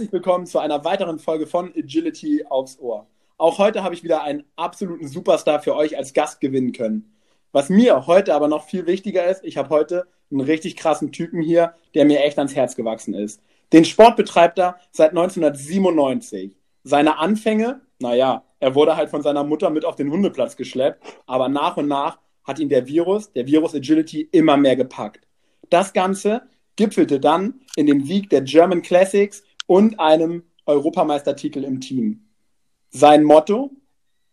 Herzlich willkommen zu einer weiteren Folge von Agility aufs Ohr. Auch heute habe ich wieder einen absoluten Superstar für euch als Gast gewinnen können. Was mir heute aber noch viel wichtiger ist, ich habe heute einen richtig krassen Typen hier, der mir echt ans Herz gewachsen ist. Den Sport betreibt er seit 1997. Seine Anfänge, naja, er wurde halt von seiner Mutter mit auf den Hundeplatz geschleppt, aber nach und nach hat ihn der Virus, der Virus Agility, immer mehr gepackt. Das Ganze gipfelte dann in dem Sieg der German Classics und einem Europameistertitel im Team. Sein Motto: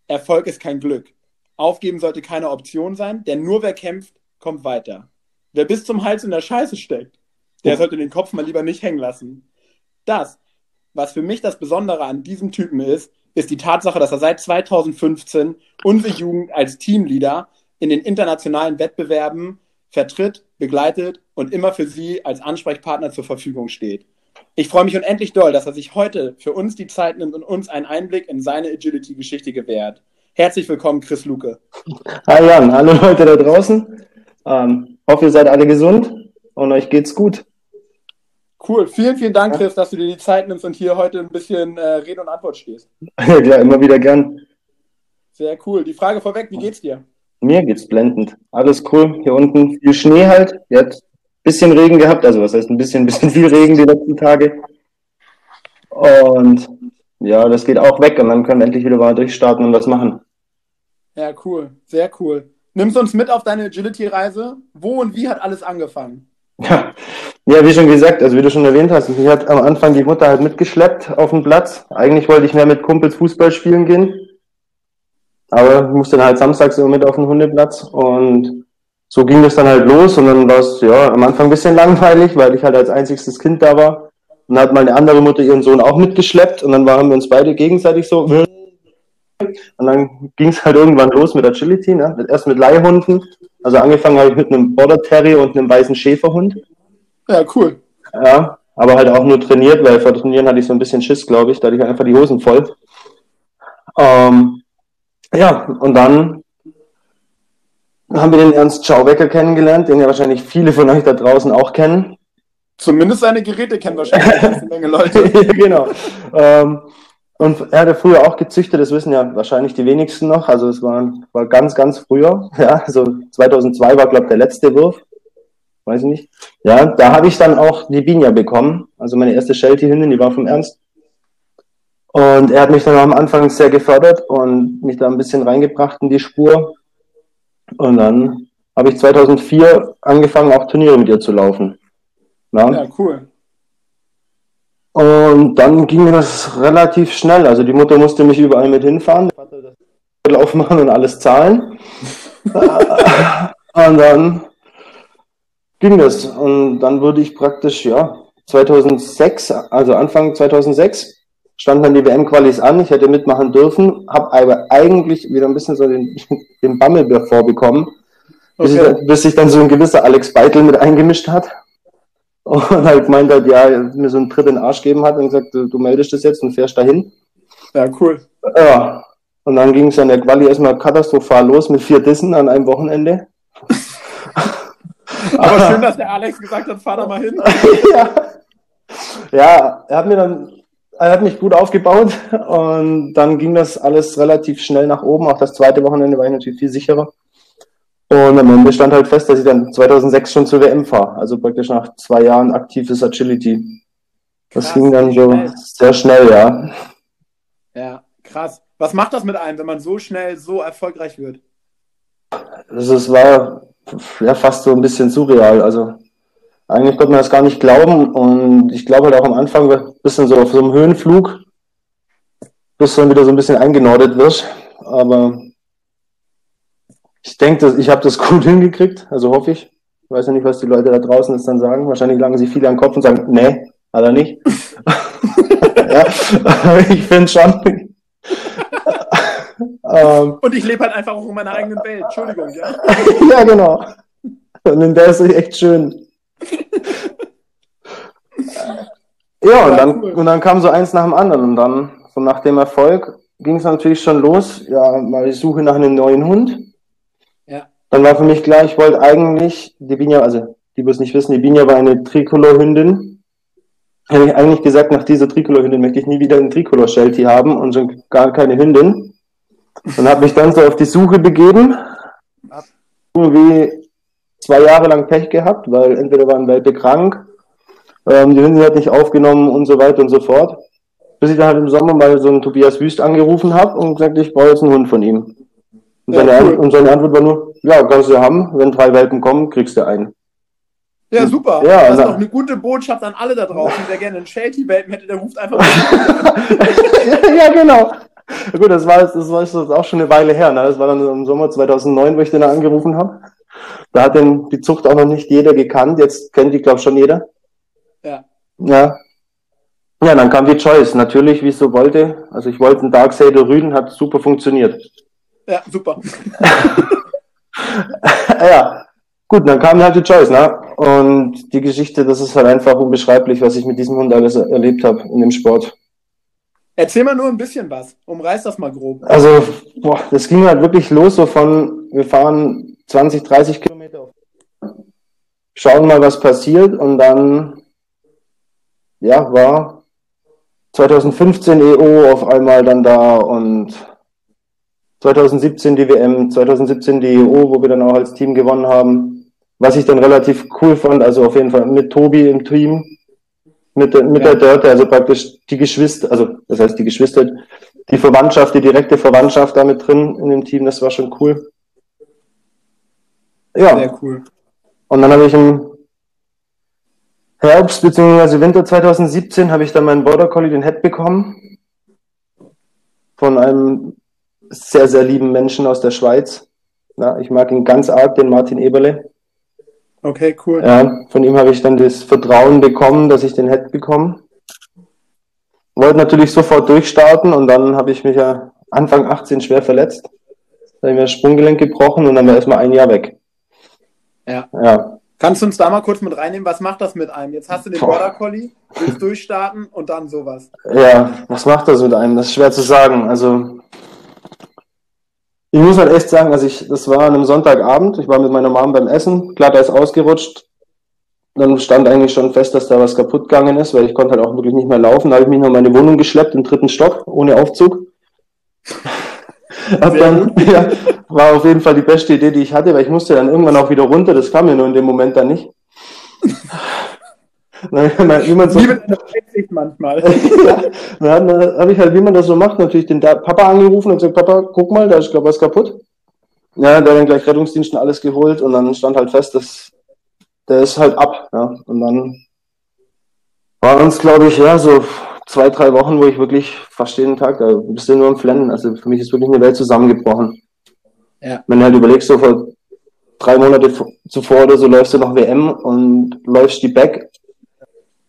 Erfolg ist kein Glück. Aufgeben sollte keine Option sein, denn nur wer kämpft, kommt weiter. Wer bis zum Hals in der Scheiße steckt, der sollte den Kopf mal lieber nicht hängen lassen. Das, was für mich das Besondere an diesem Typen ist, ist die Tatsache, dass er seit 2015 unsere Jugend als Teamleader in den internationalen Wettbewerben vertritt, begleitet und immer für Sie als Ansprechpartner zur Verfügung steht. Ich freue mich unendlich doll, dass er sich heute für uns die Zeit nimmt und uns einen Einblick in seine Agility-Geschichte gewährt. Herzlich willkommen, Chris Luke. Hi Jan, hallo Leute da draußen. Ähm, hoffe, ihr seid alle gesund und euch geht's gut. Cool, vielen, vielen Dank, Chris, dass du dir die Zeit nimmst und hier heute ein bisschen äh, Rede und Antwort stehst. Ja, klar, immer wieder gern. Sehr cool. Die Frage vorweg, wie geht's dir? Mir geht's blendend. Alles cool. Hier unten viel Schnee halt. Jetzt bisschen Regen gehabt, also was heißt ein bisschen, ein bisschen viel Regen die letzten Tage. Und ja, das geht auch weg und dann können wir endlich wieder mal durchstarten und was machen. Ja, cool. Sehr cool. Nimmst uns mit auf deine Agility-Reise. Wo und wie hat alles angefangen? Ja. ja, wie schon gesagt, also wie du schon erwähnt hast, ich hatte am Anfang die Mutter halt mitgeschleppt auf den Platz. Eigentlich wollte ich mehr mit Kumpels Fußball spielen gehen. Aber ich musste dann halt samstags immer mit auf den Hundeplatz und so ging das dann halt los und dann war es ja am Anfang ein bisschen langweilig, weil ich halt als einziges Kind da war. Und dann hat meine andere Mutter ihren Sohn auch mitgeschleppt und dann waren wir uns beide gegenseitig so. Und dann ging es halt irgendwann los mit Agility, ne? erst mit Leihhunden. Also angefangen habe ich mit einem Border Terrier und einem weißen Schäferhund. Ja, cool. Ja, aber halt auch nur trainiert, weil vor Trainieren hatte ich so ein bisschen Schiss, glaube ich. Da hatte ich einfach die Hosen voll. Ähm, ja, und dann haben wir den Ernst Schaubecker kennengelernt, den ja wahrscheinlich viele von euch da draußen auch kennen. Zumindest seine Geräte kennen wahrscheinlich eine Menge Leute. genau. Ähm, und er hatte früher auch gezüchtet, das wissen ja wahrscheinlich die wenigsten noch. Also es war, war ganz, ganz früher. Ja, also 2002 war, glaube ich, der letzte Wurf. Weiß ich nicht. Ja, da habe ich dann auch die Binja bekommen. Also meine erste Sheltie-Hündin, die war vom Ernst. Und er hat mich dann am Anfang sehr gefördert und mich da ein bisschen reingebracht in die Spur. Und dann habe ich 2004 angefangen, auch Turniere mit ihr zu laufen. Ja, ja cool. Und dann ging das relativ schnell. Also die Mutter musste mich überall mit hinfahren, Lauf machen und alles zahlen. und dann ging das. Und dann wurde ich praktisch, ja, 2006, also Anfang 2006, standen dann die WM-Qualis an. Ich hätte mitmachen dürfen, habe aber eigentlich wieder ein bisschen so den, den Bammel vorbekommen, bis, okay. ich, bis sich dann so ein gewisser Alex Beitel mit eingemischt hat. Und halt gemeint hat, ja, mir so einen Tritt in den Arsch gegeben hat und gesagt, du, du meldest das jetzt und fährst dahin. Ja, cool. Ja. Und dann ging es an der Quali erstmal katastrophal los mit vier Dissen an einem Wochenende. Aber schön, dass der Alex gesagt hat, fahr da mal hin. ja. ja, er hat mir dann, er hat mich gut aufgebaut und dann ging das alles relativ schnell nach oben. Auch das zweite Wochenende war ich natürlich viel sicherer. Und am Ende stand halt fest, dass ich dann 2006 schon zur WM fahre. Also praktisch nach zwei Jahren aktives Agility. Das krass, ging dann so schnell. sehr schnell, ja. Ja, krass. Was macht das mit einem, wenn man so schnell so erfolgreich wird? Also es war ja fast so ein bisschen surreal. Also eigentlich konnte man das gar nicht glauben. Und ich glaube halt auch am Anfang ein bisschen so auf so einem Höhenflug, bis dann wieder so ein bisschen eingenordet wirst. Aber ich denke, ich habe das gut hingekriegt, also hoffe ich. Ich weiß ja nicht, was die Leute da draußen jetzt dann sagen. Wahrscheinlich langen sie viele an den Kopf und sagen, nee, hat er nicht. ja, ich finde schon. Ähm, und ich lebe halt einfach auch in meiner eigenen Welt. Entschuldigung, ja. ja, genau. Und in der ist echt schön. Ja, und dann, und dann kam so eins nach dem anderen. Und dann, so nach dem Erfolg, ging es natürlich schon los. Ja, mal die Suche nach einem neuen Hund dann war für mich klar, ich wollte eigentlich, die Binja, also die, es nicht wissen, die Binja war eine Tricolor-Hündin. Hätte ich eigentlich gesagt, nach dieser Tricolor-Hündin möchte ich nie wieder einen Tricolor-Sheltie haben und schon gar keine Hündin. Und habe mich dann so auf die Suche begeben. Hab irgendwie zwei Jahre lang Pech gehabt, weil entweder waren Welpe krank, ähm, die Hündin hat nicht aufgenommen und so weiter und so fort. Bis ich dann halt im Sommer mal so einen Tobias Wüst angerufen habe und gesagt, ich brauche jetzt einen Hund von ihm. Und, Ja, seine, cool. und seine Antwort war nur, ja, kannst du haben, wenn drei Welpen kommen, kriegst du einen. Ja, super. Ja, das ist doch eine gute Botschaft an alle da draußen, der gerne einen Sheltie-Welpen hätte, der ruft einfach mal. ja, genau. Ja, Gut, das war, das war auch schon eine Weile her. Ne? Das war dann im Sommer 2009, wo ich den da angerufen habe. Da hat den, die Zucht auch noch nicht jeder gekannt. Jetzt kennt die, glaube ich, schon jeder. Ja. Ja. Ja, dann kam die Choice. Natürlich, wie ich so wollte. Also ich wollte einen Darksader Rüden, hat super funktioniert. Ja, super. ja, gut, dann kam halt die Choice, ne? Und die Geschichte, das ist halt einfach unbeschreiblich, was ich mit diesem Hund alles erlebt habe in dem Sport. Erzähl mal nur ein bisschen was. Umreiß das mal grob. Also, boah, das ging halt wirklich los, so von, wir fahren 20, 30 Kilometer, schauen mal, was passiert und dann, ja, war 2015 EO auf einmal dann da und 2017 die WM, 2017 die EO, wo wir dann auch als Team gewonnen haben. Was ich dann relativ cool fand, also auf jeden Fall mit Tobi im Team, mit, der- mit Ja. der Dörte, also praktisch die Geschwister, also das heißt die Geschwister, die Verwandtschaft, die direkte Verwandtschaft da mit drin in dem Team, das war schon cool. Ja, Sehr cool. und dann habe ich im Herbst bzw. Winter 2017 habe ich dann meinen Border Collie, den Head bekommen. Von einem sehr, sehr lieben Menschen aus der Schweiz. Ja, ich mag ihn ganz arg, den Martin Eberle. Okay, cool. Ja, von ihm habe ich dann das Vertrauen bekommen, dass ich den Head bekomme. Wollte natürlich sofort durchstarten und dann habe ich mich ja Anfang 18 schwer verletzt. Da habe ich mir das Sprunggelenk gebrochen und dann war erstmal ein Jahr weg. Ja. Ja, Kannst du uns da mal kurz mit reinnehmen? Was macht das mit einem? Jetzt hast du den Boah. Border Collie, willst durchstarten und dann sowas. Ja, was macht das mit einem? Das ist schwer zu sagen. Also, ich muss halt echt sagen, also ich, das war an einem Sonntagabend, ich war mit meiner Mom beim Essen, Glatteis ausgerutscht. Dann stand eigentlich schon fest, dass da was kaputt gegangen ist, weil ich konnte halt auch wirklich nicht mehr laufen. Da habe ich mich noch in meine Wohnung geschleppt, im dritten Stock, ohne Aufzug. Dann, ja, war auf jeden Fall die beste Idee, die ich hatte, weil ich musste dann irgendwann auch wieder runter, das kam mir nur in dem Moment dann nicht. Wie man so, manchmal. ja, dann habe ich halt, wie man das so macht, natürlich den Da- Papa angerufen und gesagt, Papa, guck mal, da ist glaube was kaputt. Ja, der hat dann gleich Rettungsdienst und alles geholt und dann stand halt fest, dass der ist halt ab. Ja. Und dann waren uns, glaube ich, ja, so zwei, drei Wochen, wo ich wirklich fast jeden Tag, da bist du nur am Flennen. Also für mich ist wirklich eine Welt zusammengebrochen. Ja. Wenn du halt überlegst, so vor drei Monate zuvor oder so läufst du noch WM und läufst die Back.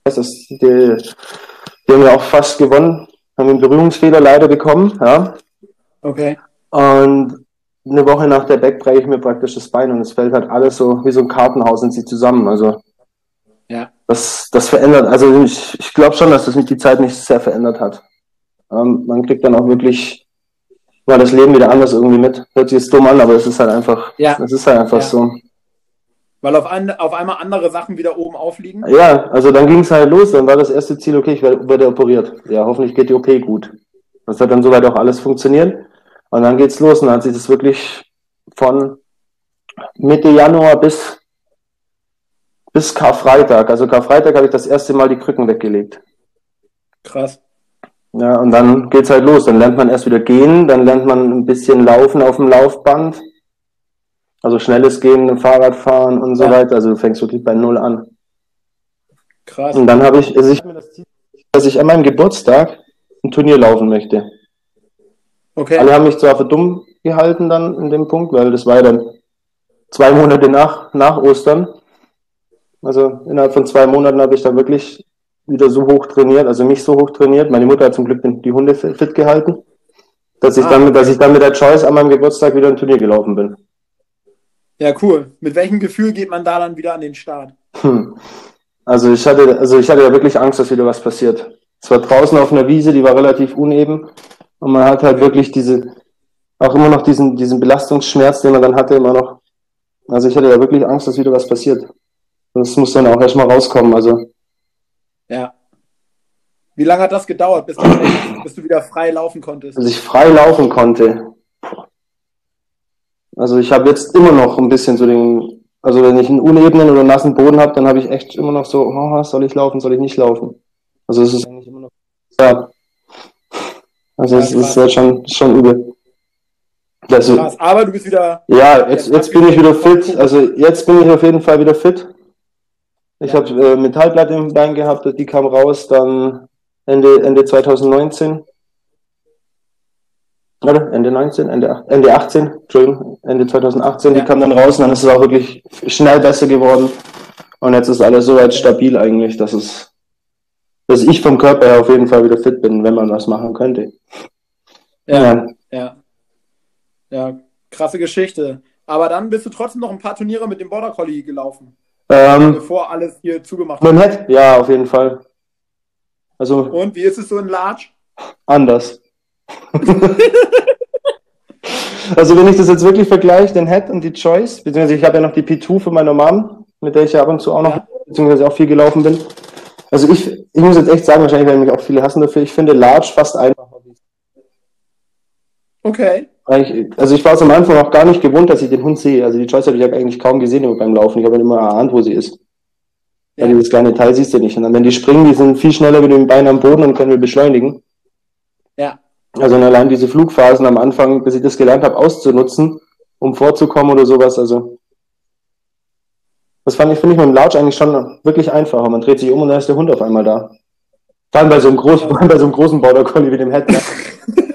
Das ist die, die haben ja auch fast gewonnen, haben einen Berührungsfehler leider bekommen, ja. Okay. Und eine Woche nach der Back breche ich mir praktisch das Bein und es fällt halt alles so wie so ein Kartenhaus in sie zusammen. Also Ja. das, das verändert, also ich, ich glaube schon, dass das mich die Zeit nicht sehr verändert hat. Ähm, man kriegt dann auch wirklich mal das Leben wieder anders irgendwie mit. Hört sich jetzt dumm an, aber es ist halt einfach, Ja. es ist halt einfach Ja. so. Weil auf, ein, auf einmal andere Sachen wieder oben aufliegen. Ja, also dann ging es halt los, dann war das erste Ziel, okay, ich werde, werde operiert. Ja, hoffentlich geht die OP gut. Das hat dann soweit auch alles funktioniert. Und dann geht's los und dann hat sich das wirklich von Mitte Januar bis, bis Karfreitag. Also Karfreitag habe ich das erste Mal die Krücken weggelegt. Krass. Ja, und dann geht's halt los. Dann lernt man erst wieder gehen, dann lernt man ein bisschen laufen auf dem Laufband. Also schnelles Gehen, Fahrradfahren und so Ja. weiter. Also du fängst wirklich bei Null an. Krass. Und dann habe ich, also ich habe mir das Ziel, dass ich an meinem Geburtstag ein Turnier laufen möchte. Okay. Alle haben mich zwar für dumm gehalten dann in dem Punkt, weil das war ja dann zwei Monate nach, nach Ostern. Also innerhalb von zwei Monaten habe ich dann wirklich wieder so hoch trainiert, also mich so hoch trainiert. Meine Mutter hat zum Glück die Hunde fit gehalten, dass ich Ah, dann, okay. dass ich dann mit der Choice an meinem Geburtstag wieder ein Turnier gelaufen bin. Ja, cool. Mit welchem Gefühl geht man da dann wieder an den Start? Hm. Also ich hatte, also ich hatte ja wirklich Angst, dass wieder was passiert. Es war draußen auf einer Wiese, die war relativ uneben und man hat halt wirklich diese, auch immer noch diesen, diesen Belastungsschmerz, den man dann hatte, immer noch. Also ich hatte ja wirklich Angst, dass wieder was passiert. Das muss dann auch erstmal rauskommen. Also Ja. Wie lange hat das gedauert, bis du, bis du wieder frei laufen konntest? Bis ich frei laufen konnte. Also ich habe jetzt immer noch ein bisschen so den, also wenn ich einen unebenen oder nassen Boden habe, dann habe ich echt immer noch so, oh, soll ich laufen, soll ich nicht laufen? Also es ist eigentlich immer noch, ja. Also Ja, es ist halt schon, schon übel. Also, aber du bist wieder. ja, jetzt, jetzt bin ich wieder fit. Also jetzt bin ich auf jeden Fall wieder fit. Ich Ja. habe äh, Metallplatte im Bein gehabt, die kam raus dann Ende, Ende 2019. Oder? Ende 19, Ende, Ende 18, Entschuldigung, Ende 2018, Ja. die kam dann raus und dann ist es auch wirklich schnell besser geworden. Und jetzt ist alles soweit stabil eigentlich, dass es, dass ich vom Körper her auf jeden Fall wieder fit bin, wenn man was machen könnte. Ja, ja. Ja, krasse Geschichte. Aber dann bist du trotzdem noch ein paar Turniere mit dem Border Collie gelaufen, Ähm, bevor alles hier zugemacht man hat. hätte, ja, auf jeden Fall. Also Und wie ist es so in Large? anders. also wenn ich das jetzt wirklich vergleiche, den Head und die Choice, beziehungsweise ich habe ja noch die P2 von meiner Mom, mit der ich ja ab und zu auch noch, Ja. beziehungsweise auch viel gelaufen bin. Also ich, ich muss jetzt echt sagen, wahrscheinlich werden mich auch viele hassen dafür, ich finde Large fast einfacher. Okay. Also ich war es am Anfang auch gar nicht gewohnt, dass ich den Hund sehe. Also die Choice habe ich eigentlich kaum gesehen beim Laufen. Ich habe immer erahnt, wo sie ist. Ja. Weil dieses kleine Teil siehst du nicht. Und dann, wenn die springen, die sind viel schneller mit dem Bein am Boden und können wir beschleunigen. Ja. Also allein diese Flugphasen am Anfang, bis ich das gelernt habe, auszunutzen, um vorzukommen oder sowas, also das fand ich, finde ich mit dem Large eigentlich schon wirklich einfacher. Man dreht sich um und dann ist der Hund auf einmal da. Vor allem bei so einem großen, bei so einem großen Border Collie wie dem Head.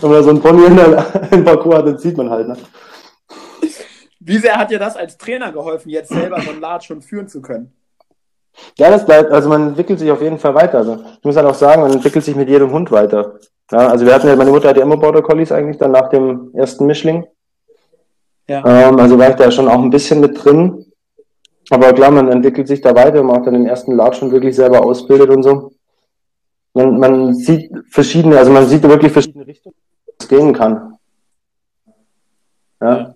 Wenn man so einen Pony im Parcours hat, dann sieht man halt. Ne? Wie sehr hat dir das als Trainer geholfen, jetzt selber so ein Large schon führen zu können? Ja, das bleibt, also man entwickelt sich auf jeden Fall weiter. Also ich muss halt auch sagen, man entwickelt sich mit jedem Hund weiter. Ja, also wir hatten ja, meine Mutter hat ja immer Border Collies eigentlich dann nach dem ersten Mischling. Ja. Ähm, also war ich da schon auch ein bisschen mit drin. Aber klar, man entwickelt sich da weiter, man hat dann den ersten Large schon wirklich selber ausbildet und so. Man, man sieht verschiedene, also man sieht wirklich verschiedene Richtungen, es gehen kann. Ja,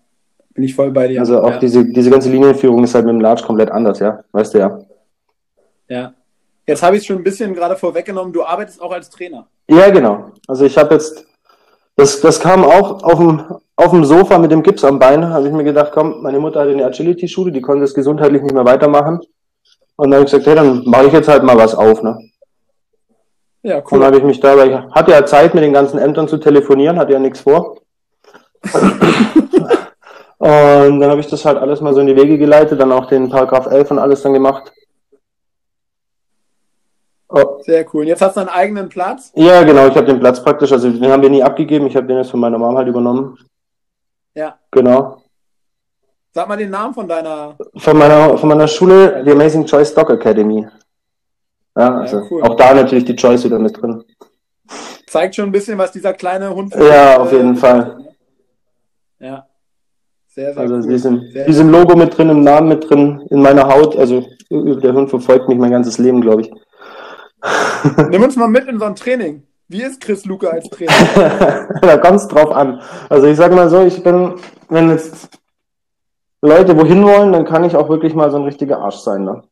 Bin ich voll bei dir. also auch ja. diese, diese ganze Linienführung ist halt mit dem Large komplett anders, ja. Weißt du ja. ja. Jetzt habe ich es schon ein bisschen gerade vorweggenommen. Du arbeitest auch als Trainer. Ja, genau. Also ich habe jetzt, das, das kam auch auf dem, auf dem Sofa mit dem Gips am Bein, habe ich mir gedacht, komm, meine Mutter hatte eine Agility-Schule, die konnte es gesundheitlich nicht mehr weitermachen. Und dann habe ich gesagt, hey, dann mache ich jetzt halt mal was auf. Ne? Ja, Und dann cool. habe ich mich da, weil ich hatte ja Zeit, mit den ganzen Ämtern zu telefonieren, hatte ja nichts vor. und dann habe ich das halt alles mal so in die Wege geleitet, dann auch den Paragraph 11 und alles dann gemacht. Oh, Sehr cool. Und jetzt hast du einen eigenen Platz. Ja, genau, ich habe den Platz praktisch, also den haben wir nie abgegeben, ich habe den jetzt von meiner Mom halt übernommen. Ja. Genau. Sag mal den Namen von deiner. Von meiner, von meiner Schule, die Amazing Choice Dog Academy. Ja, also cool. auch da natürlich die Choice wieder mit drin. Zeigt schon ein bisschen, was dieser kleine Hund. Ja, auf äh, jeden Fall. Ja. Sehr, sehr Also cool. diesem, Sehr diesem Logo mit drin, im Namen mit drin, in meiner Haut. Also der Hund verfolgt mich mein ganzes Leben, glaube ich. Nimm uns mal mit in so ein Training. Wie ist Chris Luke als Trainer? da kommt es drauf an. Also ich sage mal so, ich bin, wenn jetzt Leute wohin wollen, dann kann ich auch wirklich mal so ein richtiger Arsch sein. Ne?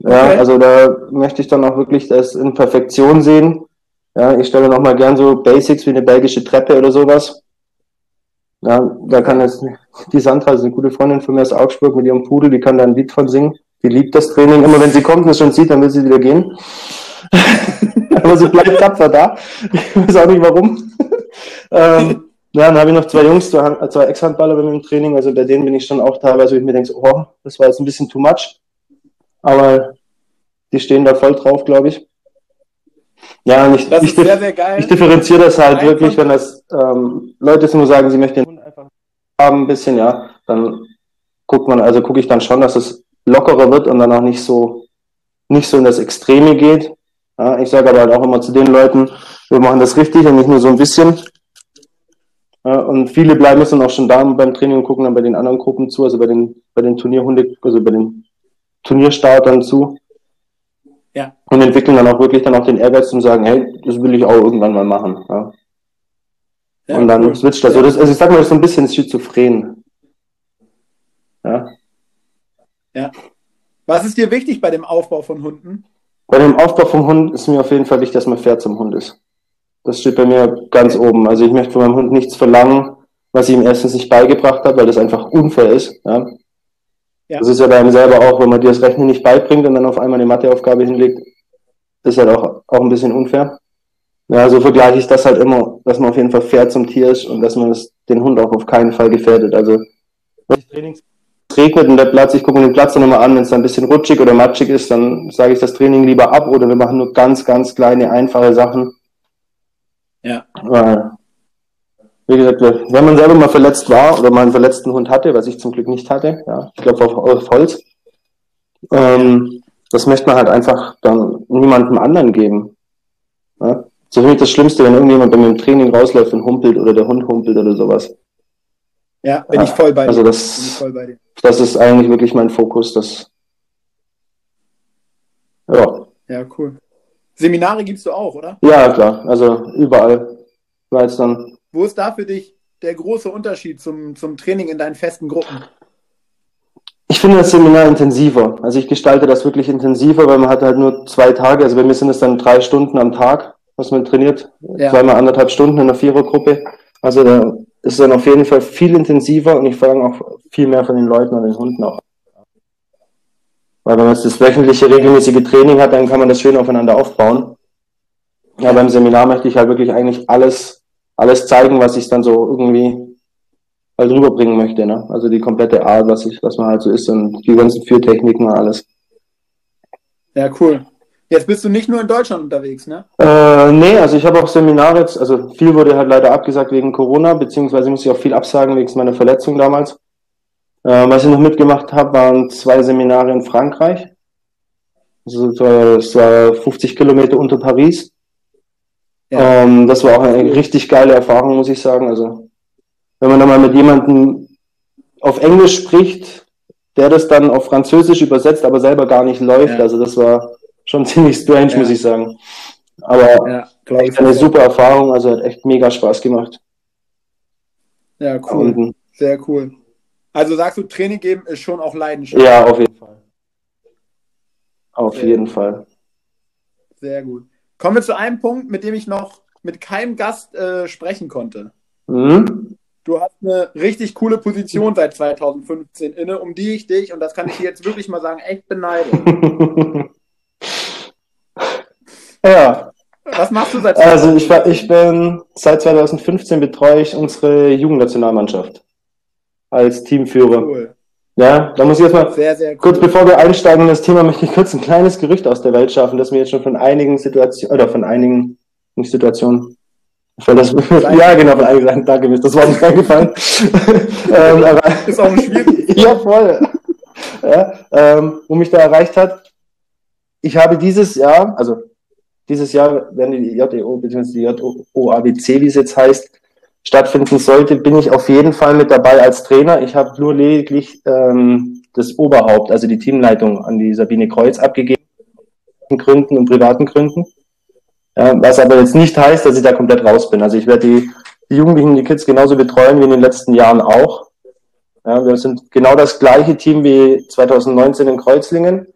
Ja, Okay. also da möchte ich dann auch wirklich das in Perfektion sehen. Ja, ich stelle noch mal gern so Basics wie eine belgische Treppe oder sowas. Ja, da kann jetzt die Sandra, ist eine gute Freundin von mir aus Augsburg mit ihrem Pudel, die kann da ein Lied von singen. Die liebt das Training. Immer wenn sie kommt und es schon sieht, dann will sie wieder gehen. Aber sie bleibt tapfer da. Ich weiß auch nicht warum. ähm, ja, dann habe ich noch zwei Jungs, zwei, Hand- zwei Ex-Handballer bei mir im Training. Also bei denen bin ich schon auch teilweise, wo ich mir denke, oh, das war jetzt ein bisschen too much. Aber die stehen da voll drauf, glaube ich. Ja, und ich, ich, sehr, sehr ich differenziere das halt Einfach- wirklich, wenn das ähm, Leute wo sagen, sie möchten den Hund einfach haben, ein bisschen, ja, dann guckt man, also gucke ich dann schon, dass es lockerer wird und dann auch nicht so, nicht so in das Extreme geht. Ja, ich sage aber halt auch immer zu den Leuten, wir machen das richtig und nicht nur so ein bisschen. Ja, und viele bleiben jetzt dann auch schon da beim Training und gucken dann bei den anderen Gruppen zu, also bei den, bei den Turnierhunde, also bei den Turnierstartern zu. Ja. Und entwickeln dann auch wirklich dann auch den Ehrgeiz zum sagen, hey, das will ich auch irgendwann mal machen. Ja. Ja, und dann cool. switcht das. So, das. Also ich sag mal, das ist so ein bisschen schizophren. Ja. Was ist dir wichtig bei dem Aufbau von Hunden? Bei dem Aufbau vom Hund ist mir auf jeden Fall wichtig, dass man fair zum Hund ist. Das steht bei mir ganz oben. Also ich möchte von meinem Hund nichts verlangen, was ich ihm erstens nicht beigebracht habe, weil das einfach unfair ist. Ja? Ja. Das ist ja bei einem selber auch, wenn man dir das Rechnen nicht beibringt und dann auf einmal eine Matheaufgabe hinlegt, ist halt auch, auch ein bisschen unfair. Ja, so vergleiche ich das halt immer, dass man auf jeden Fall fair zum Tier ist und dass man das, den Hund auch auf keinen Fall gefährdet. Also wenn es regnet und der Platz, ich gucke mir den Platz dann immer an, wenn es ein bisschen rutschig oder matschig ist, dann sage ich das Training lieber ab oder wir machen nur ganz, ganz kleine, einfache Sachen. Ja. Weil, wie gesagt, wenn man selber mal verletzt war oder mal einen verletzten Hund hatte, was ich zum Glück nicht hatte, ja, ich glaube auf, auf Holz, ähm, das möchte man halt einfach dann niemandem anderen geben. Ja? So für mich das Schlimmste, wenn irgendjemand bei mir im Training rausläuft und humpelt oder der Hund humpelt oder sowas. Ja, bin ja, ich voll bei dir. Also das, das ist eigentlich wirklich mein Fokus. Das, ja. Ja, cool. Seminare gibst du auch, oder? Ja, klar. Also überall. Weil dann. Wo ist da für dich der große Unterschied zum, zum Training in deinen festen Gruppen? Ich finde das Seminar intensiver. Also ich gestalte das wirklich intensiver, weil man hat halt nur zwei Tage. Also bei mir sind es dann drei Stunden am Tag was man trainiert. Ja. Zweimal anderthalb Stunden in einer Vierergruppe. Also da ist dann auf jeden Fall viel intensiver und ich verlange auch viel mehr von den Leuten und den Hunden auch. Weil wenn man das wöchentliche, regelmäßige Training hat, dann kann man das schön aufeinander aufbauen. Ja, beim Seminar möchte ich halt wirklich eigentlich alles, alles zeigen, was ich dann so irgendwie halt rüberbringen möchte, ne? Also die komplette Art, was ich, was man halt so ist und die ganzen Führtechniken und alles. Ja, cool. Jetzt bist du nicht nur in Deutschland unterwegs, ne? Äh, nee, also ich habe auch Seminare jetzt, also viel wurde halt leider abgesagt wegen Corona, beziehungsweise muss ich auch viel absagen wegen meiner Verletzung damals. Äh, was ich noch mitgemacht habe, waren zwei Seminare in Frankreich. Also das war 50 Kilometer unter Paris. Ja. Ähm, das war auch eine richtig geile Erfahrung, muss ich sagen. Also wenn man da mal mit jemandem auf Englisch spricht, der das dann auf Französisch übersetzt, aber selber gar nicht läuft. Ja. Also das war schon ziemlich strange, ja. muss ich sagen. Aber ja, echt eine super Erfahrung, also hat echt mega Spaß gemacht. Ja, cool. Und, Sehr cool. Also sagst du, Training geben ist schon auch Leidenschaft? Ja, auf jeden Fall. Auf Sehr jeden gut. Fall. Sehr gut. Kommen wir zu einem Punkt, mit dem ich noch mit keinem Gast äh, sprechen konnte. Mhm. Du hast eine richtig coole Position seit 2015 inne, um die ich dich, und das kann ich dir jetzt wirklich mal sagen, echt beneide. Ja. Was machst du seit Also ich, ich bin seit 2015 betreue ich unsere Jugendnationalmannschaft als Teamführer. Cool. Ja, da muss ich erstmal sehr, sehr cool. kurz bevor wir einsteigen in das Thema, möchte ich kurz ein kleines Gerücht aus der Welt schaffen, das mir jetzt schon von einigen Situationen oder von einigen nicht Situationen das, ja, genau, von einigen Sachen, danke, mir das war nicht eingefallen. ähm, aber, ist auch schwierig. ja, voll. Ja, ähm, wo mich da erreicht hat, ich habe dieses Jahr, also dieses Jahr, wenn die JEO bzw. die JOABC, wie es jetzt heißt, stattfinden sollte, bin ich auf jeden Fall mit dabei als Trainer. Ich habe nur lediglich ähm, das Oberhaupt, also die Teamleitung an die Sabine Kreuz abgegeben, Gründen und privaten Gründen. Ja, was aber jetzt nicht heißt, dass ich da komplett raus bin. Also ich werde die, die Jugendlichen, die Kids genauso betreuen wie in den letzten Jahren auch. Ja, wir sind genau das gleiche Team wie 2019 in Kreuzlingen.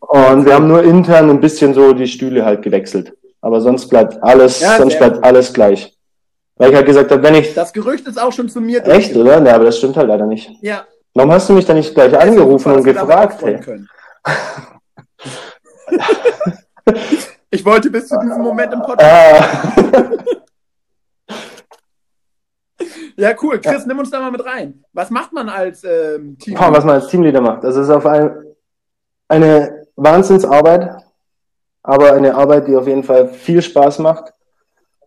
Und wir haben nur intern ein bisschen so die Stühle halt gewechselt. Aber sonst bleibt alles, ja, sonst bleibt gut. alles gleich. Weil ich halt gesagt habe, wenn ich. Das Gerücht ist auch schon zu mir. Echt, oder? Ja, aber das stimmt halt leider nicht. Ja. Warum hast du mich da nicht gleich angerufen und gefragt? Hey? ich wollte bis zu diesem Moment im Podcast. Ah. ja, cool. Chris, ja. nimm uns da mal mit rein. Was macht man als ähm, Teamleader? Was man als Teamleader macht. Also es ist auf ein, eine Wahnsinnsarbeit, aber eine Arbeit, die auf jeden Fall viel Spaß macht.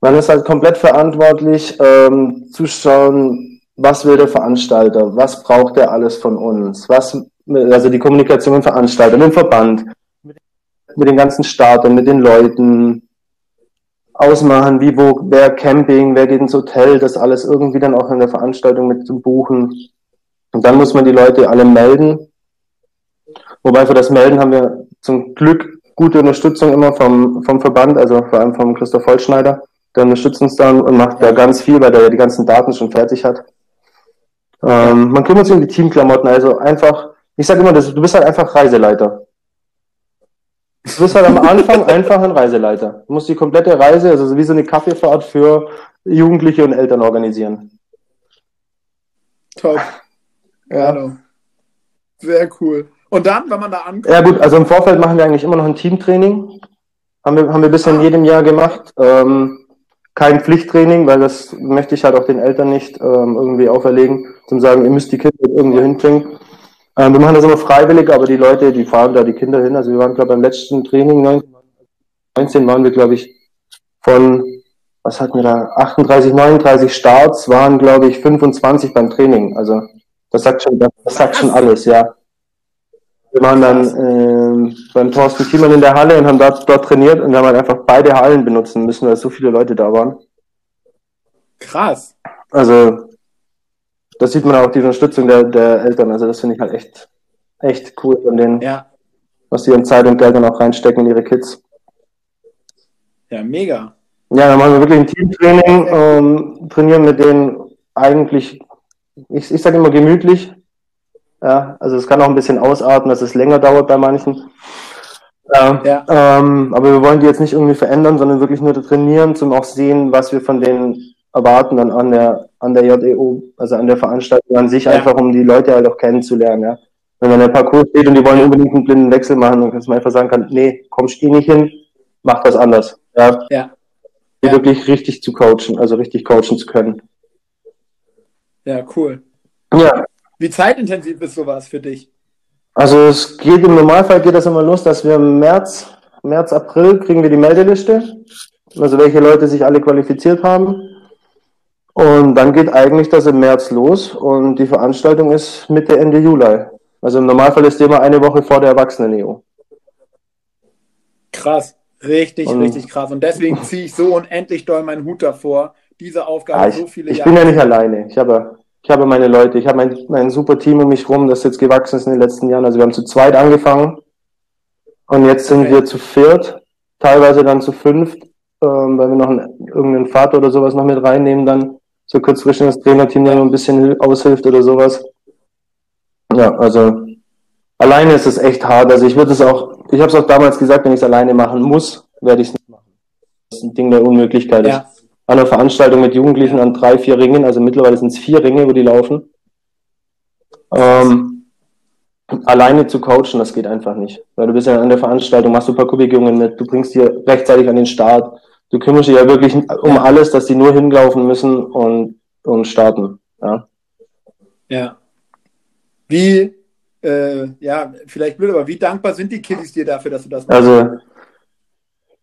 Man ist halt komplett verantwortlich, ähm, zu schauen, was will der Veranstalter, was braucht er alles von uns, was, also die Kommunikation mit dem Veranstalter, mit dem Verband, mit den ganzen Startern, mit den Leuten, ausmachen, wie, wo, wer Camping, wer geht ins Hotel, das alles irgendwie dann auch in der Veranstaltung mit zu buchen. Und dann muss man die Leute alle melden Wobei für das Melden haben wir zum Glück gute Unterstützung immer vom, vom Verband, also vor allem vom Christoph Holzschneider. Der unterstützt uns dann und macht da ganz viel, weil der ja die ganzen Daten schon fertig hat. Ähm, man kümmert sich um die Teamklamotten, also einfach, ich sage immer, du bist halt einfach Reiseleiter. Du bist halt am Anfang einfach ein Reiseleiter. Du musst die komplette Reise, also wie so eine Kaffeefahrt für Jugendliche und Eltern organisieren. Top. Ja. Hallo. Sehr cool. Und dann, wenn man da ankommt? Ja gut, also im Vorfeld machen wir eigentlich immer noch ein Teamtraining. Haben wir, haben wir bisher in ah. jedem Jahr gemacht. Ähm, kein Pflichttraining, weil das möchte ich halt auch den Eltern nicht ähm, irgendwie auferlegen, zum sagen, ihr müsst die Kinder irgendwo hinbringen. Ähm, wir machen das immer freiwillig, aber die Leute, die fahren da die Kinder hin. Also wir waren, glaube ich, beim letzten Training, 19 waren wir, glaube ich, von, was hatten wir da, 38, 39 Starts, waren, glaube ich, 25 beim Training. Also das sagt schon, das sagt schon alles, ja. Wir waren dann äh, beim Thorsten Thiemann in der Halle und haben dort, dort trainiert und haben halt einfach beide Hallen benutzen müssen, weil so viele Leute da waren. Krass. Also das sieht man auch die Unterstützung der, der Eltern. Also das finde ich halt echt, echt cool von denen, ja. was sie an Zeit und Geld dann auch reinstecken in ihre Kids. Ja, mega. Ja, dann machen wir wirklich ein Teamtraining, ähm, trainieren mit denen eigentlich, ich, ich sage immer gemütlich. Ja, also es kann auch ein bisschen ausarten, dass es länger dauert bei manchen. Ja, ja. Ähm, aber wir wollen die jetzt nicht irgendwie verändern, sondern wirklich nur trainieren, zum auch sehen, was wir von denen erwarten dann an der, an der JEO, also an der Veranstaltung an sich, ja. einfach um die Leute halt auch kennenzulernen, ja. Wenn man in der Parcours steht und die wollen unbedingt einen blinden Wechsel machen, dann kannst du einfach sagen kann, nee, kommst eh nicht hin, mach das anders, ja. Ja. Die ja. wirklich richtig zu coachen, also richtig coachen zu können. Ja, cool. Ja. Wie zeitintensiv ist sowas für dich? Also es geht im Normalfall geht das immer los, dass wir im März, März, April kriegen wir die Meldeliste. Also welche Leute sich alle qualifiziert haben. Und dann geht eigentlich das im März los und die Veranstaltung ist Mitte, Ende Juli. Also im Normalfall ist die immer eine Woche vor der Erwachsenen-EU. Krass, richtig, und richtig krass. Und deswegen ziehe ich so unendlich doll meinen Hut davor, diese Aufgabe ja, ich, so viele ich Jahre. Ich bin ja nicht alleine. Ich habe, ich habe meine Leute, ich habe mein, mein super Team um mich rum, das jetzt gewachsen ist in den letzten Jahren. Also wir haben zu zweit angefangen und jetzt sind okay. wir zu viert, teilweise dann zu fünft, ähm, weil wir noch einen, irgendeinen Vater oder sowas noch mit reinnehmen dann so kurz zwischen das Trainerteam dann noch ein bisschen aushilft oder sowas. Ja, also alleine ist es echt hart. Also ich würde es auch, ich habe es auch damals gesagt, wenn ich es alleine machen muss, werde ich es nicht machen. Das ist ein Ding der Unmöglichkeit. Ja. An einer Veranstaltung mit Jugendlichen an drei, vier Ringen, also mittlerweile sind es vier Ringe, wo die laufen. Ähm, alleine zu coachen, das geht einfach nicht. Weil du bist ja an der Veranstaltung, machst du ein paar Kubikjungen mit, du bringst dir rechtzeitig an den Start, du kümmerst dich ja wirklich um alles, dass die nur hinlaufen müssen und, und starten. Ja. Ja. Wie, äh, ja, vielleicht blöd, aber wie dankbar sind die Kiddies dir dafür, dass du das machst? Also,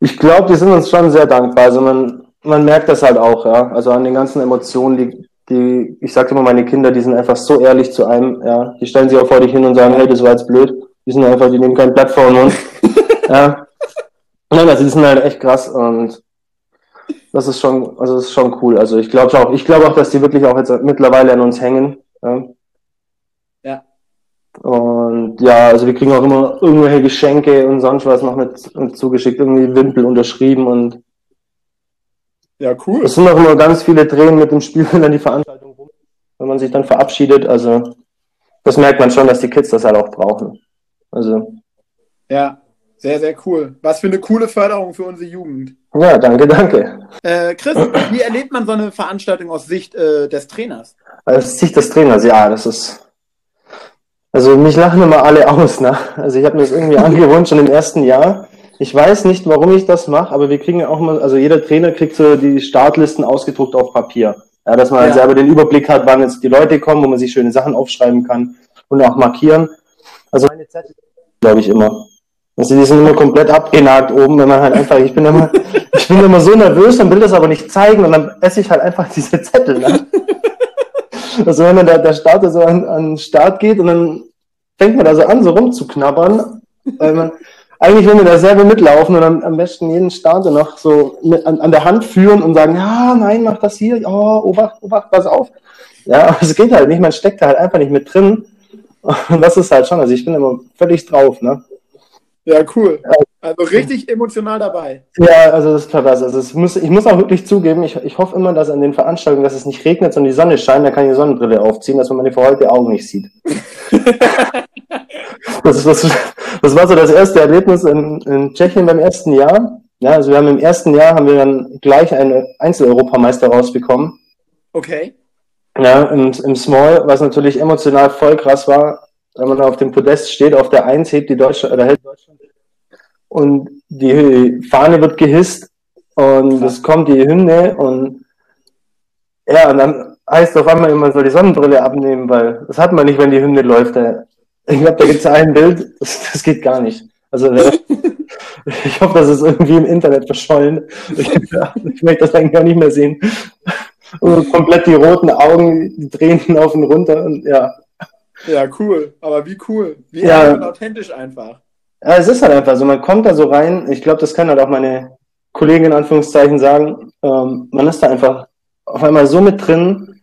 ich glaube, die sind uns schon sehr dankbar. Also man, man merkt das halt auch, ja. Also an den ganzen Emotionen, die, die, ich sage immer, meine Kinder, die sind einfach so ehrlich zu einem, ja. Die stellen sich auch vor dich hin und sagen, hey, das war jetzt blöd. Die sind einfach, die nehmen kein Blatt vor den Mund. ja. Nein, also die sind halt echt krass und das ist schon, also das ist schon cool. Also ich glaube auch, ich glaube auch, dass die wirklich auch jetzt mittlerweile an uns hängen. Ja. ja. Und ja, also wir kriegen auch immer irgendwelche Geschenke und sonst was noch mit, mit zugeschickt, irgendwie Wimpel unterschrieben und ja, cool. Es sind auch immer ganz viele Tränen mit dem Spiel, wenn dann die Veranstaltung rum, wenn man sich dann verabschiedet. Also das merkt man schon, dass die Kids das halt auch brauchen. Also. Ja, sehr, sehr cool. Was für eine coole Förderung für unsere Jugend. Ja, danke, danke. Äh, Chris, wie erlebt man so eine Veranstaltung aus Sicht äh, des Trainers? Aus Sicht des Trainers, ja, das ist. Also mich lachen immer alle aus, ne? Also ich habe mir das irgendwie angewohnt schon im ersten Jahr. Ich weiß nicht, warum ich das mache, aber wir kriegen ja auch mal, also jeder Trainer kriegt so die Startlisten ausgedruckt auf Papier. Ja, dass man halt ja. selber den Überblick hat, wann jetzt die Leute kommen, wo man sich schöne Sachen aufschreiben kann und auch markieren. Also meine Zettel, glaube ich, immer. Also die sind immer komplett abgenagt oben, wenn man halt einfach, ich bin immer, ich bin immer so nervös und will das aber nicht zeigen und dann esse ich halt einfach diese Zettel. Ne? Also wenn man da, der Starter so an, an den Start geht und dann fängt man da so an, so rumzuknabbern, weil man, eigentlich will man da selber mitlaufen und am, am besten jeden Starter noch so mit, an, an der Hand führen und sagen, ja, nein, mach das hier, oh, obacht, obacht, pass auf. Ja, aber es geht halt nicht, man steckt da halt einfach nicht mit drin. Und das ist halt schon, also ich bin immer völlig drauf, ne? Ja, cool. Also richtig emotional dabei. Ja, also das ist pervers. Also es muss, ich muss auch wirklich zugeben, ich, ich hoffe immer, dass an den Veranstaltungen, dass es nicht regnet, sondern die Sonne scheint, dann kann ich die Sonnenbrille aufziehen, dass man meine verheulte Augen nicht sieht. das, das, das war so das erste Erlebnis in, in Tschechien beim ersten Jahr. Ja, also wir haben im ersten Jahr haben wir dann gleich einen Einzeleuropameister rausbekommen. Okay. Ja, im, im Small, was natürlich emotional voll krass war, wenn man auf dem Podest steht, auf der Eins hebt die Deutschland, oder hält Deutschland und die Fahne wird gehisst und es kommt die Hymne und ja, und dann heißt auf einmal immer so die Sonnenbrille abnehmen, weil das hat man nicht, wenn die Hymne läuft. Ich glaube, da gibt es ein Bild, das, das, geht gar nicht. Also ich hoffe, das ist irgendwie im Internet verschollen. Ich, ich möchte das eigentlich gar nicht mehr sehen. Und komplett die roten Augen, die drehen auf und runter und ja. Ja, cool. Aber wie cool. Wie Ja. authentisch einfach. Ja, es ist halt einfach so, man kommt da so rein, ich glaube, das kann halt auch meine Kollegen in Anführungszeichen sagen, ähm, man ist da einfach auf einmal so mit drin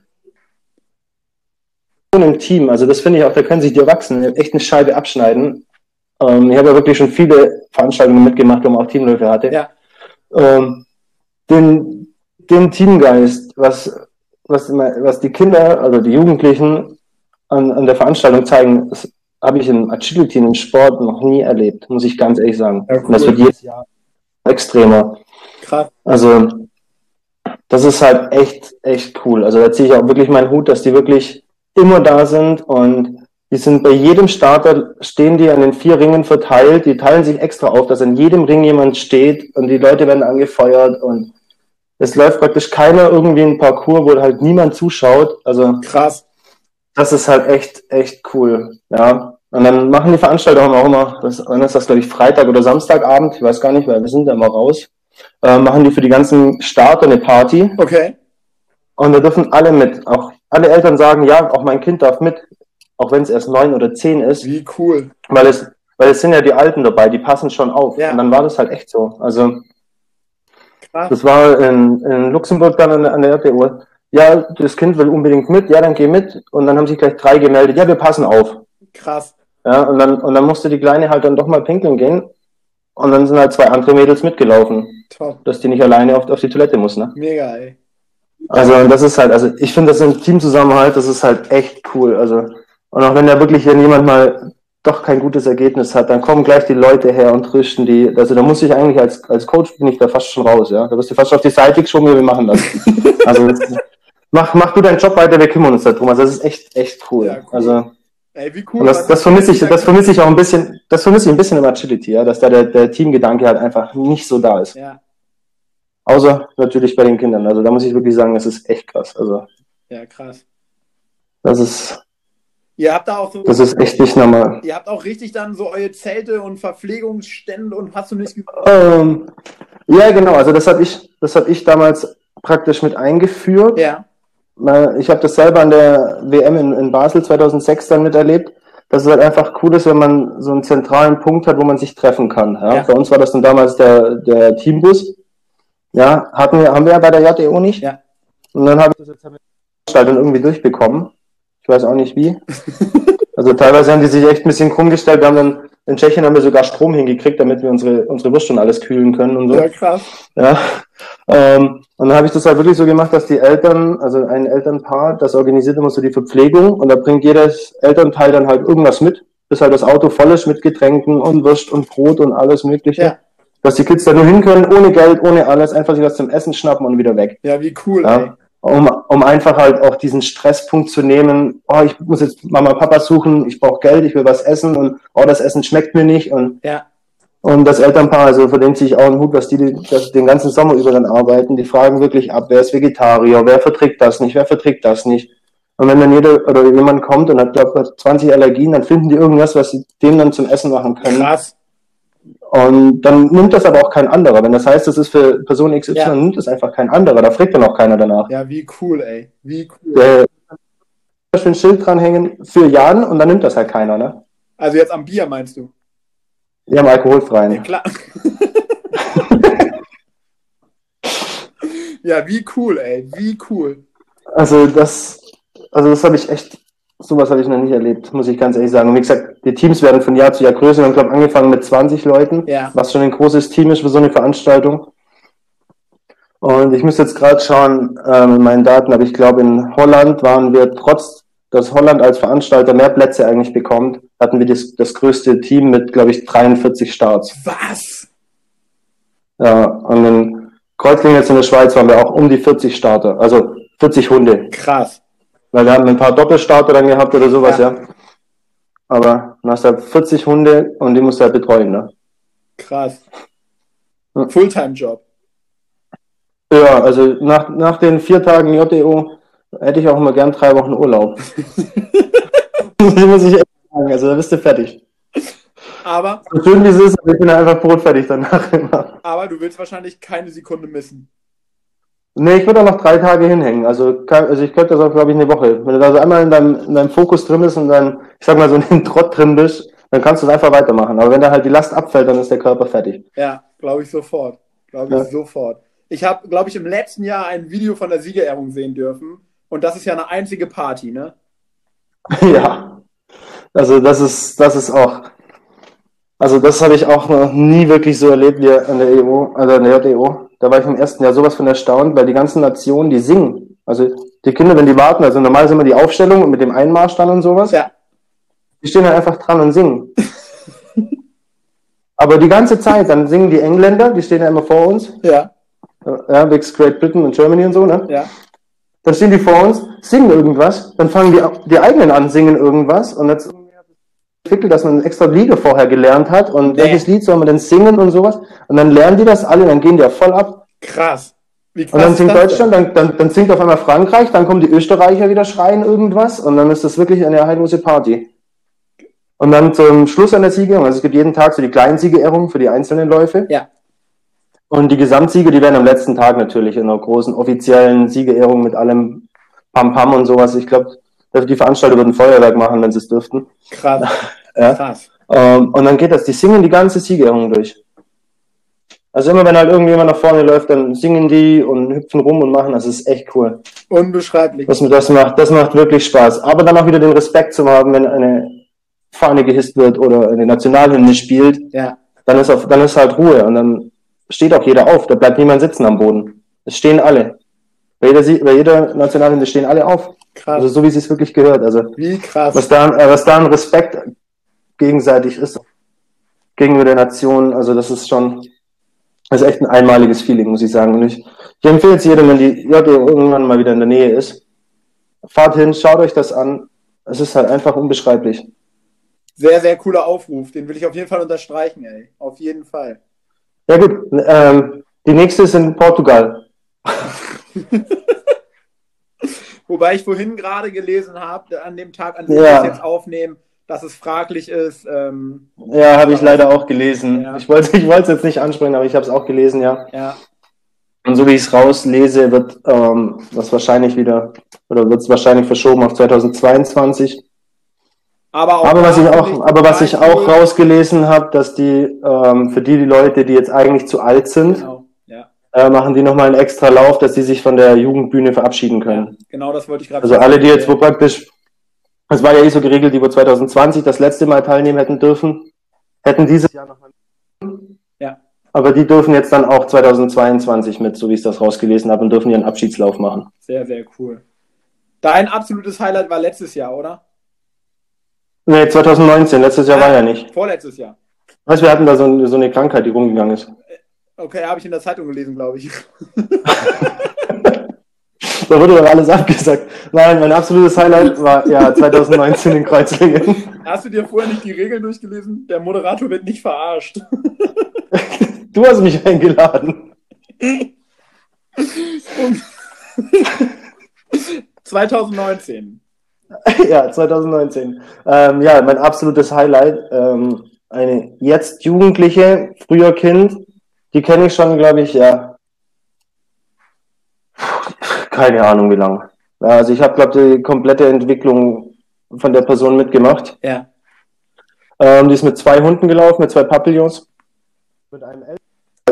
im Team, also das finde ich auch, da können sich die Erwachsenen echt eine Scheibe abschneiden. Ähm, ich habe ja wirklich schon viele Veranstaltungen mitgemacht, wo man auch Teamläufe hatte. Ja. Ähm, den, den Teamgeist, was, was, immer- was die Kinder, also die Jugendlichen an, an der Veranstaltung zeigen, das habe ich im Agility, im Sport noch nie erlebt, muss ich ganz ehrlich sagen. Ja, Und das cool. wird jedes Jahr extremer. Krass. Also, das ist halt echt, echt cool. Also, da ziehe ich auch wirklich meinen Hut, dass die wirklich immer da sind und die sind bei jedem Starter, stehen die an den vier Ringen verteilt, die teilen sich extra auf, dass in jedem Ring jemand steht und die Leute werden angefeuert und es läuft praktisch keiner irgendwie ein Parcours, wo halt niemand zuschaut. Also, Krass. Das ist halt echt, echt cool. Ja. Und dann machen die Veranstalter auch immer, das, dann ist das, glaube ich, Freitag oder Samstagabend, ich weiß gar nicht, weil wir sind da immer raus, äh, machen die für die ganzen Starter eine Party Okay. und da dürfen alle mit. Auch alle Eltern sagen, ja, auch mein Kind darf mit, auch wenn es erst neun oder zehn ist, Wie cool. weil es, weil es sind ja die Alten dabei, die passen schon auf. Ja. Und dann war das halt echt so. Also Krass. das war in, in Luxemburg dann an, der- an der RTU. Ja, das Kind will unbedingt mit, ja, dann geh mit. Und dann haben sich gleich drei gemeldet, ja, wir passen auf. Krass. Ja, und dann, und dann musste die Kleine halt dann doch mal pinkeln gehen. Und dann sind halt zwei andere Mädels mitgelaufen, Top. dass die nicht alleine auf, auf die Toilette muss, ne? Mega, ey. Also, und das ist halt, also ich finde das im Teamzusammenhalt, das ist halt echt cool. Also, und auch wenn da wirklich jemand mal doch kein gutes Ergebnis hat, dann kommen gleich die Leute her und trösten die. Also da muss ich eigentlich als, als Coach bin ich da fast schon raus, ja. Da wirst du fast auf die Seite geschoben, wir machen das. also das, mach, mach du deinen Job weiter, wir kümmern uns darum. Also das ist echt, echt cool. Ja, cool. Also Ey, wie cool. und das, das vermisse ich, das vermisse ich auch ein bisschen, das vermisse ich ein bisschen im Agility, ja, dass da der, der Teamgedanke halt einfach nicht so da ist. Ja, Außer natürlich bei den Kindern. Also da muss ich wirklich sagen, das ist echt krass. Also ja, krass. das ist, Ihr habt da auch so, das ist echt nicht normal. ihr habt auch richtig dann so eure Zelte und Verpflegungsstände und hast du nicht? Ähm, ja, genau. Also das habe ich, das habe ich damals praktisch mit eingeführt. Ja. Ich habe das selber an der WM in, in Basel 2006 dann miterlebt, dass es halt einfach cool ist, wenn man so einen zentralen Punkt hat, wo man sich treffen kann. Ja? Ja. Bei uns war das dann damals der, der Teambus. Ja, hatten wir, haben wir ja bei der JEO nicht. Ja. Und dann habe ich das jetzt mit der Veranstaltung irgendwie durchbekommen. Ich weiß auch nicht wie. also teilweise haben die sich echt ein bisschen krumm gestellt. Wir haben dann, in Tschechien haben wir sogar Strom hingekriegt, damit wir unsere, unsere Würste und alles kühlen können und so. Ja, krass. Ja. Ähm, und dann habe ich das halt wirklich so gemacht, dass die Eltern, also ein Elternpaar, das organisiert immer so die Verpflegung und da bringt jedes Elternteil dann halt irgendwas mit, bis halt das Auto voll ist mit Getränken und Wurst und Brot und alles Mögliche. Ja. Dass die Kids da nur hin können, ohne Geld, ohne alles, einfach sich was zum Essen schnappen und wieder weg. Ja, wie cool, Ja. ey. Um, um einfach halt auch diesen Stresspunkt zu nehmen, oh, ich muss jetzt Mama, Papa suchen, ich brauche Geld, ich will was essen und oh, das Essen schmeckt mir nicht und Ja, und das Elternpaar, also von dem ziehe ich auch einen Hut, was die das den ganzen Sommer über dann arbeiten, die fragen wirklich ab, wer ist Vegetarier, wer verträgt das nicht, wer verträgt das nicht. Und wenn dann jeder oder jemand kommt und hat, glaube ich, 20 Allergien, dann finden die irgendwas, was sie dem dann zum Essen machen können. krass. Und dann nimmt das aber auch kein anderer. Wenn das heißt, das ist für Person XY, Ja. dann nimmt das einfach kein anderer. Da fragt dann auch keiner danach. Ja, wie cool, ey. Wie cool. Der ein Schild dranhängen für Jan und dann nimmt das halt keiner, ne? Also jetzt am Bier meinst du? Die haben alkoholfreien. Ja, klar. ja, wie cool, ey. Wie cool. Also das, also das habe ich echt, sowas habe ich noch nicht erlebt, muss ich ganz ehrlich sagen. Und wie gesagt, die Teams werden von Jahr zu Jahr größer. Wir haben, glaube angefangen mit 20 Leuten, Ja. was schon ein großes Team ist für so eine Veranstaltung. Und ich muss jetzt gerade schauen, ähm, in meinen Daten, aber ich glaube, in Holland waren wir trotz dass Holland als Veranstalter mehr Plätze eigentlich bekommt, hatten wir das, das größte Team mit, glaube ich, 43 Starts. Was? Ja, und in Kreuzlingen jetzt in der Schweiz waren wir auch um die 40 Starter, also 40 Hunde. Krass. Weil wir haben ein paar Doppelstarter dann gehabt oder sowas, Ja. ja. Aber du hast halt 40 Hunde und die musst du halt betreuen, ne? Krass. Ja. Fulltime-Job. Ja, also nach, nach den vier Tagen JDO hätte ich auch immer gern drei Wochen Urlaub. muss ich echt sagen, also da bist du fertig. Aber, So schön wie es ist, aber ich bin einfach brotfertig danach immer. aber du willst wahrscheinlich keine Sekunde missen. Nee, ich würde auch noch drei Tage hinhängen. Also, kann, also ich könnte das auch, glaube ich, eine Woche. Wenn du da so einmal in deinem, in deinem Fokus drin bist und dann, ich sag mal, so in dem Trott drin bist, dann kannst du es einfach weitermachen. Aber wenn da halt die Last abfällt, dann ist der Körper fertig. Ja, glaube ich sofort. Glaube ich Ja. sofort. Ich habe, glaube ich, im letzten Jahr ein Video von der Siegerehrung sehen dürfen. Und das ist ja eine einzige Party, ne? ja. Also das ist, das ist auch. Also das habe ich auch noch nie wirklich so erlebt wie an der EU, also an der JEO. Da war ich im ersten Jahr sowas von erstaunt, weil die ganzen Nationen, die singen. Also die Kinder, wenn die warten, also normal ist immer die Aufstellung mit dem Einmarsch dann und sowas. Ja. Die stehen dann einfach dran und singen. Aber die ganze Zeit, dann singen die Engländer, die stehen ja immer vor uns. Ja, Ja, Big Great Britain und Germany und so, ne? ja. Dann stehen die vor uns, singen irgendwas, dann fangen die, die eigenen an, singen irgendwas und jetzt entwickelt, dass man eine extra Lieder vorher gelernt hat und Nee. welches Lied soll man denn singen und sowas und dann lernen die das alle, dann gehen die ja voll ab Krass. Wie krass und dann singt Deutschland, dann, dann, dann singt auf einmal Frankreich, dann kommen die Österreicher wieder schreien irgendwas und dann ist das wirklich eine heillose Party. Und dann zum Schluss an der Siegerehrung, also es gibt jeden Tag so die kleinen Siegerehrungen für die einzelnen Läufe. Ja. Und die Gesamtsiege, die werden am letzten Tag natürlich in einer großen offiziellen Siegerehrung mit allem Pam Pam und sowas. Ich glaube, die Veranstalter würden Feuerwerk machen, wenn sie es dürften. Krass. Ja. Krass. Ähm, und dann geht das, die singen die ganze Siegerehrung durch. Also immer wenn halt irgendjemand nach vorne läuft, dann singen die und hüpfen rum und machen, das ist echt cool. Unbeschreiblich. Das, das, macht, das macht wirklich Spaß. Aber dann auch wieder den Respekt zu haben, wenn eine Fahne gehisst wird oder eine Nationalhymne spielt, Ja. dann ist, auf, dann ist halt Ruhe und dann steht auch jeder auf. Da bleibt niemand sitzen am Boden. Es stehen alle. Bei jeder, Sie- bei jeder Nationalhymne stehen alle auf. Krass. Also so wie es sich wirklich gehört. Also Wie krass. was da, äh, was da an Respekt gegenseitig ist gegenüber der Nation, also das ist schon, das ist echt ein einmaliges Feeling, muss ich sagen. Und ich, ich empfehle es jedem, wenn die JDO irgendwann mal wieder in der Nähe ist, fahrt hin, schaut euch das an. Es ist halt einfach unbeschreiblich. Sehr, sehr cooler Aufruf. Den will ich auf jeden Fall unterstreichen, ey. Auf jeden Fall. Ja gut, ähm, die nächste ist in Portugal. Wobei ich vorhin gerade gelesen habe, an dem Tag, an dem Ja. wir es jetzt aufnehmen, dass es fraglich ist. Ähm, Ja, habe ich leider auch gelesen. Ja. Ich wollte ich wollte es jetzt nicht ansprechen, aber ich habe es auch gelesen, ja. ja, Und so wie ich es rauslese, wird ähm, das wahrscheinlich wieder, oder wird es wahrscheinlich verschoben auf 2022. aber auch Aber was ich auch, aber was ich auch rausgelesen habe, dass die ähm, für die, die Leute, die jetzt eigentlich zu alt sind, Genau, ja. äh, machen die nochmal einen extra Lauf, dass sie sich von der Jugendbühne verabschieden können. Genau das wollte ich gerade Also alle, die jetzt wo praktisch, es war ja eh so geregelt, die wo 2020 das letzte Mal teilnehmen hätten dürfen, hätten dieses Jahr nochmal. Ja. Aber die dürfen jetzt dann auch 2022 mit, so wie ich das rausgelesen habe, und dürfen ihren Abschiedslauf machen. Sehr, sehr cool. Dein absolutes Highlight war letztes Jahr, oder? Nee, 2019, letztes Jahr war ja nicht. Vorletztes Jahr. Weißt, wir hatten da so, so eine Krankheit, die rumgegangen ist. Okay, habe ich in der Zeitung gelesen, glaube ich. Da wurde doch alles abgesagt. Nein, mein absolutes Highlight war ja 2019 in Kreuzlingen. Hast du dir vorher nicht die Regeln durchgelesen? Der Moderator wird nicht verarscht. Du hast mich eingeladen. 2019. Ja, 2019. Ähm, ja, mein absolutes Highlight. Ähm, eine jetzt Jugendliche, früher Kind, die kenne ich schon, glaube ich, ja. Keine Ahnung, wie lange. Also ich habe, glaube die komplette Entwicklung von der Person mitgemacht. Ja. Ähm, die ist mit zwei Hunden gelaufen, mit zwei Papillons. Mit einem älteren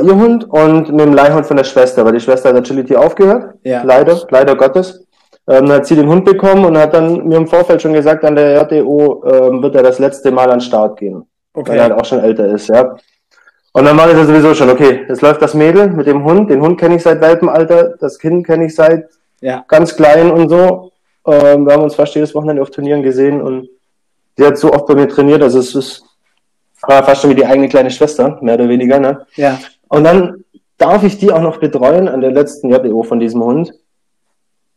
ihr Hund und mit dem Leihhund von der Schwester, weil die Schwester hat Agility aufgehört. Ja. Leider, leider Gottes. Ähm, dann hat sie den Hund bekommen und hat dann mir im Vorfeld schon gesagt, an der RTO ähm, wird er das letzte Mal an den Start gehen, weil er halt Okay. auch schon älter ist, ja. Und dann war das ja sowieso schon, okay, jetzt läuft das Mädel mit dem Hund, den Hund kenne ich seit Welpenalter, das Kind kenne ich seit Ja. ganz klein und so. Ähm, wir haben uns fast jedes Wochenende auf Turnieren gesehen und sie hat so oft bei mir trainiert, also es ist war fast schon wie die eigene kleine Schwester, mehr oder weniger. Ne? Ja. Und dann darf ich die auch noch betreuen an der letzten JDO von diesem Hund.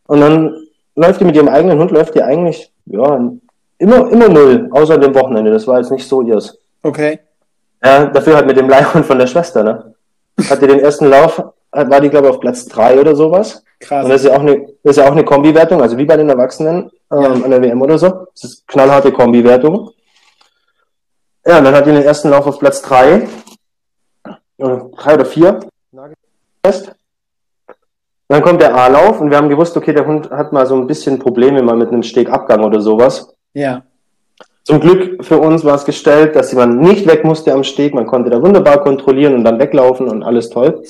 Und dann läuft die mit ihrem eigenen Hund, läuft die eigentlich, ja, immer, immer null, außer dem Wochenende. Das war jetzt nicht so ihrs. Okay. Ja, dafür halt mit dem Leihhund von der Schwester, ne? Hatte den ersten Lauf, war die, glaube ich, auf Platz drei oder sowas. Krass. Und das ist ja auch eine, das ist ja auch eine Kombi-Wertung, also wie bei den Erwachsenen ähm, Ja. an der WM oder so. Das ist knallharte Kombi-Wertung. Ja, und dann hat die den ersten Lauf auf Platz drei, oder drei oder vier, fest. Dann kommt der A-Lauf und wir haben gewusst, okay, der Hund hat mal so ein bisschen Probleme mal mit einem Stegabgang oder sowas. Ja. Zum Glück für uns war es gestellt, dass man nicht weg musste am Steg. Man konnte da wunderbar kontrollieren und dann weglaufen und alles toll.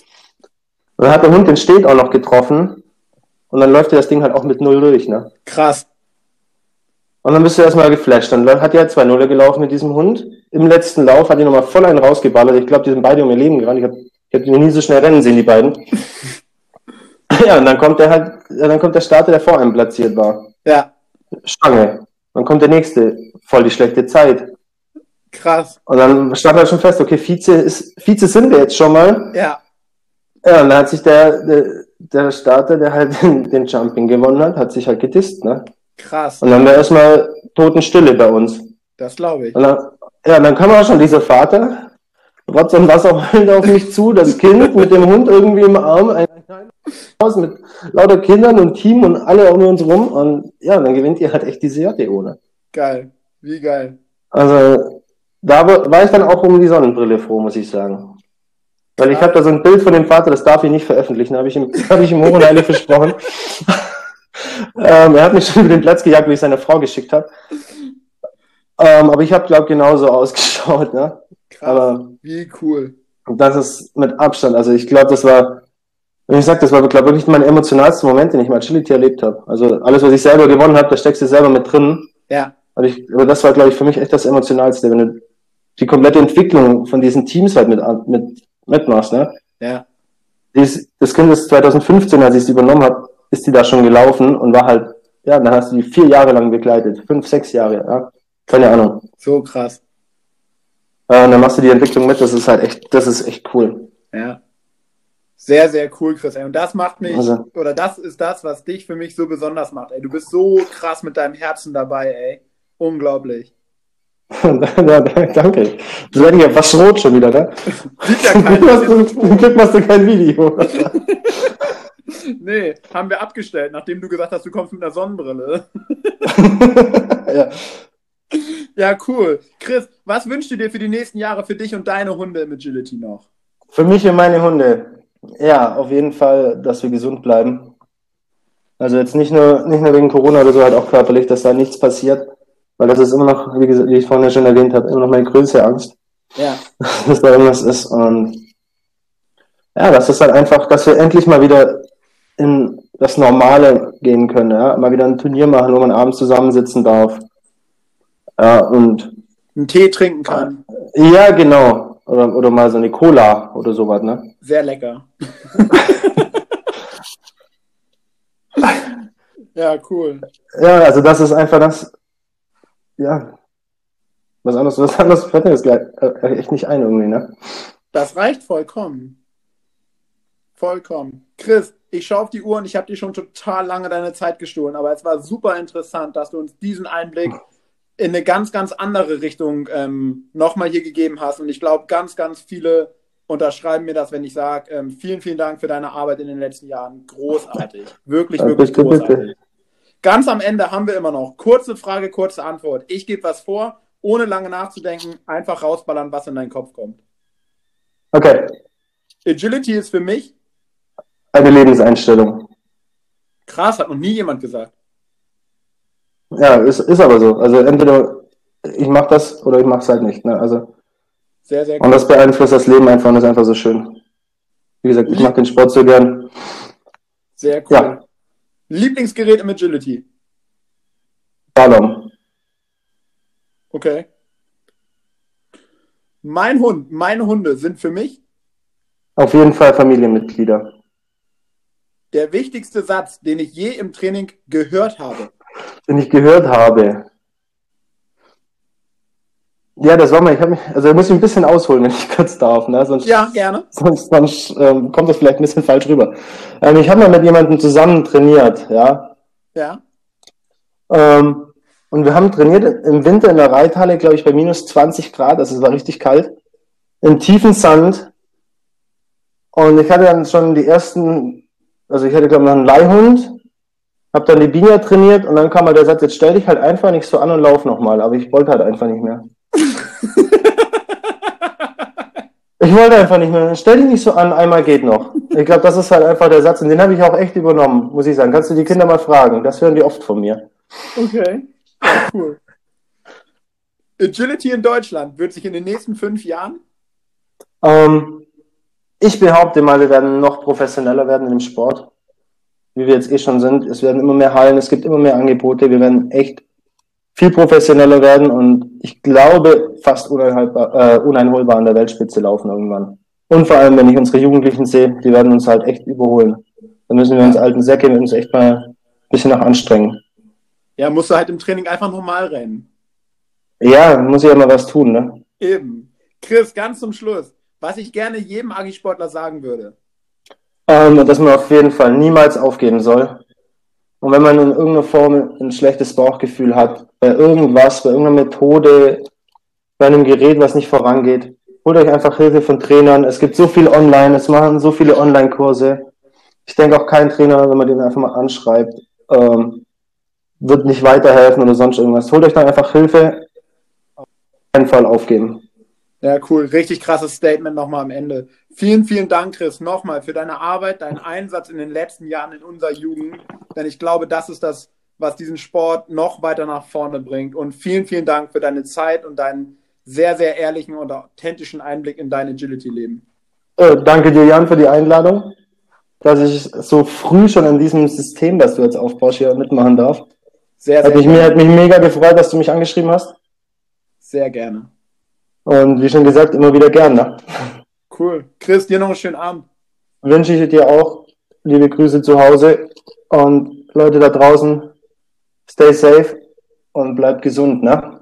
Und dann hat der Hund den Steg auch noch getroffen. Und dann läuft dir das Ding halt auch mit Null durch, ne? Krass. Und dann bist du erstmal geflasht. Dann hat die halt zwei Nuller gelaufen mit diesem Hund. Im letzten Lauf hat die nochmal voll einen rausgeballert. Ich glaube, die sind beide um ihr Leben gerannt. Ich habe ich hab die noch nie so schnell rennen sehen, die beiden. ja, und dann kommt der halt, dann kommt der Starter, der vor einem platziert war. Ja. Stange. Dann kommt der nächste. Voll die schlechte Zeit. Krass. Und dann stand halt schon fest, okay, Vize ist, Vize sind wir jetzt schon mal. Ja. Ja, und dann hat sich der, der, der Starter, der halt den, den Jumping gewonnen hat, hat sich halt gedisst, ne? Krass. Und dann war erstmal Totenstille bei uns. Das glaube ich. Und dann, ja, dann kam auch schon dieser Vater, Rotz und Wasser heulend auf mich zu, das Kind mit dem Hund irgendwie im Arm, ein Haus mit lauter Kindern und Team und alle um uns rum. Und ja, dann gewinnt ihr halt echt diese JDO, ne? Geil. Wie geil. Also, da war ich dann auch um die Sonnenbrille froh, muss ich sagen. Weil ich habe da so ein Bild von dem Vater, das darf ich nicht veröffentlichen, habe ich ihm, habe ich ihm hoch und heilig versprochen. ähm, er hat mich schon über den Platz gejagt, wie ich seine Frau geschickt habe. Ähm, aber ich habe, glaube genauso ausgeschaut. Ne? Krass. Aber Wie cool. das ist mit Abstand, also ich glaube, das war, wenn ich sage, das war, glaube wirklich mein emotionalster Moment, den ich mit Agility erlebt habe. Also alles, was ich selber gewonnen habe, da steckst du selber mit drin. Ja. Und ich, aber das war, glaube ich, für mich echt das Emotionalste, wenn du die komplette Entwicklung von diesen Teams halt mit, mit mitmachst. Ne? Ja. Dies, das Kind ist 2015, als ich es übernommen habe, ist die da schon gelaufen und war halt, ja, dann hast du die vier Jahre lang begleitet, fünf, sechs Jahre, ja, keine Ahnung. So krass. Äh, und dann machst du die Entwicklung mit, das ist halt echt, das ist echt cool. Ja. Sehr, sehr cool, Chris. Ey. Und das macht mich, Also- oder das ist das, was dich für mich so besonders macht. Ey. Du bist so krass mit deinem Herzen dabei, ey. Unglaublich. ja, danke. Das werde ja fast rot schon wieder, ne? Sieht ja keiner. du, zum Glück machst du kein Video. nee, haben wir abgestellt, nachdem du gesagt hast, du kommst mit einer Sonnenbrille. ja. Ja, cool. Chris, was wünschst du dir für die nächsten Jahre für dich und deine Hunde im Agility noch? Für mich und meine Hunde. Ja, auf jeden Fall, dass wir gesund bleiben. Also jetzt nicht nur, nicht nur wegen Corona oder so, halt auch körperlich, dass da nichts passiert. Weil das ist immer noch, wie, gesagt, wie ich vorhin ja schon erwähnt habe, immer noch meine größte Angst, Ja, dass da irgendwas ist. Und ja, das ist halt einfach, dass wir endlich mal wieder in das Normale gehen können, ja. Mal wieder ein Turnier machen, wo man abends zusammensitzen darf. Ja, und einen Tee trinken kann. ja, genau. Oder, oder mal so eine Cola oder sowas, ne? Sehr lecker. ja, cool. Ja, also das ist einfach das, ja, was anderes, was anderes fällt mir jetzt gleich äh, echt nicht ein irgendwie, ne? Das reicht vollkommen. Vollkommen. Chris, ich schaue auf die Uhr und ich habe dir schon total lange deine Zeit gestohlen, aber es war super interessant, dass du uns diesen Einblick in eine ganz, ganz andere Richtung ähm, nochmal hier gegeben hast. Und ich glaube, ganz, ganz viele unterschreiben mir das, wenn ich sage, ähm, vielen, vielen Dank für deine Arbeit in den letzten Jahren. Großartig. Wirklich, wirklich bitte, bitte. großartig. Ganz am Ende haben wir immer noch kurze Frage, kurze Antwort. Ich gebe was vor, ohne lange nachzudenken, einfach rausballern, was in deinen Kopf kommt. Okay, Agility ist für mich eine Lebenseinstellung. krass, hat noch nie jemand gesagt. Ja, ist, ist aber so. Also entweder ich mache das oder ich mache es halt nicht. Ne? Also, Sehr, sehr und cool. das beeinflusst das Leben einfach und ist einfach so schön. Wie gesagt, ich mache den Sport so gern. Sehr cool. Ja. Lieblingsgerät im Agility. Slalom. Okay. Mein Hund, meine Hunde sind für mich Auf jeden Fall Familienmitglieder. der wichtigste Satz, den ich je im Training gehört habe. Den ich gehört habe. Ja, das war mal, ich habe mich, also da muss ich ein bisschen ausholen, wenn ich kurz darf, ne? Sonst, Ja, gerne. sonst, sonst ähm, kommt das vielleicht ein bisschen falsch rüber. Ähm, ich habe mal mit jemandem zusammen trainiert, ja. Ja. Ähm, und wir haben trainiert im Winter in der Reithalle, glaube ich, bei minus 20 Grad, also es war richtig kalt, im tiefen Sand. Und ich hatte dann schon die ersten, also ich hatte, glaube ich, noch einen Leihhund, habe dann die Biene trainiert und dann kam halt der Satz, jetzt stell dich halt einfach nicht so an und lauf nochmal. Aber ich wollte halt einfach nicht mehr. Ich wollte einfach nicht mehr. Stell dich nicht so an, einmal geht noch. Ich glaube, das ist halt einfach der Satz und den habe ich auch echt übernommen, muss ich sagen. Kannst du die Kinder mal fragen? Das hören die oft von mir. Okay. Ja, cool. Agility in Deutschland wird sich in den nächsten fünf Jahren Ähm, ich behaupte mal, wir werden noch professioneller werden in dem Sport, wie wir jetzt eh schon sind. Es werden immer mehr Hallen, es gibt immer mehr Angebote, wir werden echt viel professioneller werden und ich glaube fast uneinholbar, äh, uneinholbar an der Weltspitze laufen irgendwann. Und vor allem, wenn ich unsere Jugendlichen sehe, die werden uns halt echt überholen. Da müssen wir uns alten Säcke uns echt mal ein bisschen nach anstrengen. Ja, musst du halt im Training einfach normal rennen. Ja, muss ich ja mal was tun, ne? Eben. Chris, ganz zum Schluss, was ich gerne jedem Agisportler sagen würde. Ähm, dass man auf jeden Fall niemals aufgeben soll. Und wenn man in irgendeiner Form ein schlechtes Bauchgefühl hat, bei irgendwas, bei irgendeiner Methode, bei einem Gerät, was nicht vorangeht, holt euch einfach Hilfe von Trainern. Es gibt so viel online, es machen so viele Online-Kurse. Ich denke auch kein Trainer, wenn man den einfach mal anschreibt, ähm, wird nicht weiterhelfen oder sonst irgendwas. Holt euch dann einfach Hilfe. Auf keinen Fall aufgeben. Ja, cool. Richtig krasses Statement nochmal am Ende. Vielen, vielen Dank, Chris, nochmal für deine Arbeit, deinen Einsatz in den letzten Jahren in unserer Jugend. Denn ich glaube, das ist das, was diesen Sport noch weiter nach vorne bringt. Und vielen, vielen Dank für deine Zeit und deinen sehr, sehr ehrlichen und authentischen Einblick in dein Agility-Leben. Äh, danke dir, Jan, für die Einladung, dass ich so früh schon in diesem System, das du jetzt aufbaust, hier mitmachen darf. Sehr, Hat sehr mich, mir, hat gerne. mich mega gefreut, dass du mich angeschrieben hast. Sehr gerne. Und wie schon gesagt, immer wieder gern. Cool. Chris, dir noch einen schönen Abend. Wünsche ich dir auch liebe Grüße zu Hause und Leute da draußen, stay safe und bleibt gesund. Ne?